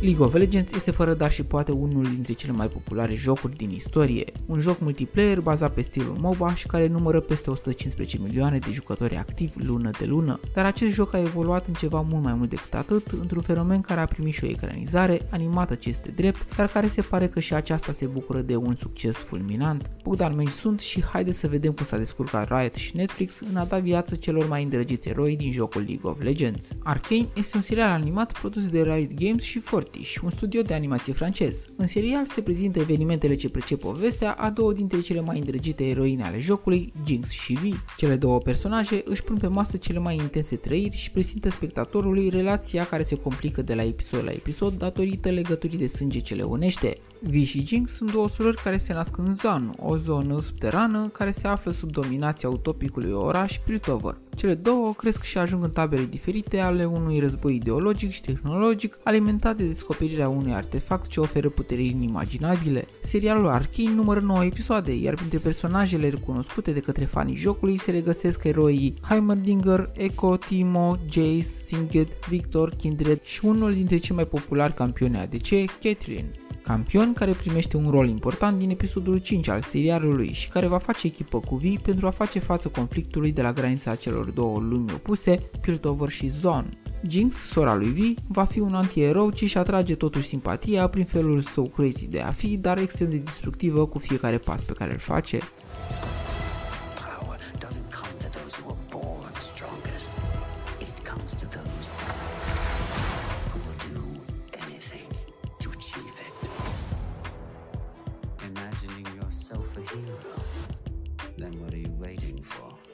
League of Legends este fără dar și poate unul dintre cele mai populare jocuri din istorie, un joc multiplayer bazat pe stilul MOBA și care numără peste 115 milioane de jucători activi lună de lună, dar acest joc a evoluat în ceva mult mai mult decât atât, într-un fenomen care a primit și o ecranizare, animată ce este drept, dar care se pare că și aceasta se bucură de un succes fulminant. Bogdan Mei sunt și haideți să vedem cum s-a descurcat Riot și Netflix în a da viață celor mai îndrăgiți eroi din jocul League of Legends. Arcane este un serial animat produs de Riot Games și Fortish, un studio de animație francez. În serial se prezintă evenimentele ce precep povestea a două dintre cele mai îndrăgite eroine ale jocului, Jinx și Vi. Cele două personaje își pun pe masă cele mai intense trăiri și prezintă spectatorului relația care se complică de la episod la episod datorită legăturii de sânge ce le unește. Vi și Jinx sunt două surori care se nasc în Zan, o zonă subterană care se află sub dominația utopicului oraș Piltover. Cele două cresc și ajung în tabere diferite ale unui război ideologic și tehnologic alimentat de descoperirea unui artefact ce oferă puteri inimaginabile. Serialul Arcane numără 9 episoade, iar printre personajele recunoscute de către fanii jocului se regăsesc eroii Heimerdinger, Echo, Timo, Jace, Singed, Victor, Kindred și unul dintre cei mai populari campioni ADC, Caitlyn campion care primește un rol important din episodul 5 al serialului și care va face echipă cu Vi pentru a face față conflictului de la granița celor două lumi opuse, Piltover și Zone. Jinx, sora lui Vi, va fi un antierou ce își atrage totuși simpatia prin felul său crazy de a fi, dar extrem de destructivă cu fiecare pas pe care îl face. imagining yourself a hero, then what are you waiting for?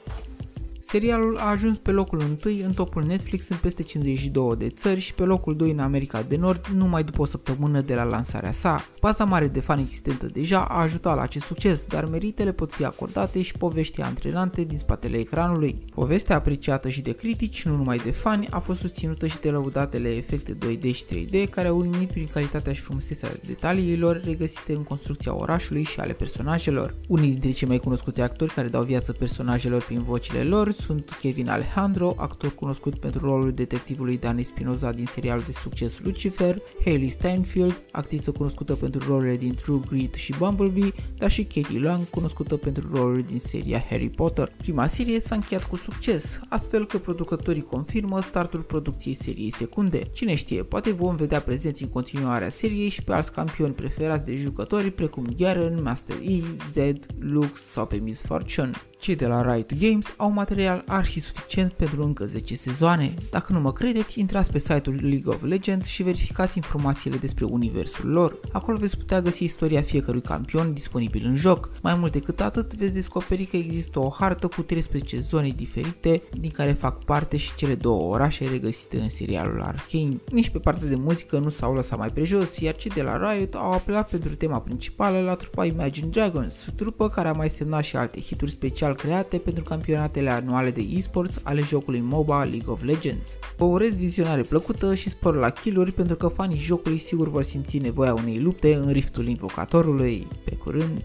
Serialul a ajuns pe locul 1 în topul Netflix în peste 52 de țări și pe locul 2 în America de Nord numai după o săptămână de la lansarea sa. Baza mare de fani existentă deja a ajutat la acest succes, dar meritele pot fi acordate și poveștii antrenante din spatele ecranului. Povestea apreciată și de critici, nu numai de fani, a fost susținută și de lăudatele efecte 2D și 3D care au uimit prin calitatea și frumusețea detaliilor regăsite în construcția orașului și ale personajelor. Unii dintre cei mai cunoscuți actori care dau viață personajelor prin vocile lor sunt Kevin Alejandro, actor cunoscut pentru rolul detectivului Danny Spinoza din serialul de succes Lucifer, Hayley Steinfeld, actriță cunoscută pentru rolurile din True Grit și Bumblebee, dar și Katie Lang, cunoscută pentru rolul din seria Harry Potter. Prima serie s-a încheiat cu succes, astfel că producătorii confirmă startul producției seriei secunde. Cine știe, poate vom vedea prezenți în continuarea seriei și pe alți campioni preferați de jucători precum Garen, Master E, Zed, Lux sau pe Miss Fortune. Cei de la Riot Games au material arhi suficient pentru încă 10 sezoane. Dacă nu mă credeți, intrați pe site-ul League of Legends și verificați informațiile despre universul lor. Acolo veți putea găsi istoria fiecărui campion disponibil în joc. Mai mult decât atât, veți descoperi că există o hartă cu 13 zone diferite, din care fac parte și cele două orașe regăsite în serialul Arcane. Nici pe partea de muzică nu s-au lăsat mai prejos, iar cei de la Riot au apelat pentru tema principală la trupa Imagine Dragons, trupă care a mai semnat și alte hituri speciale special create pentru campionatele anuale de esports ale jocului MOBA League of Legends. Vă urez vizionare plăcută și spor la kill pentru că fanii jocului sigur vor simți nevoia unei lupte în riftul invocatorului. Pe curând!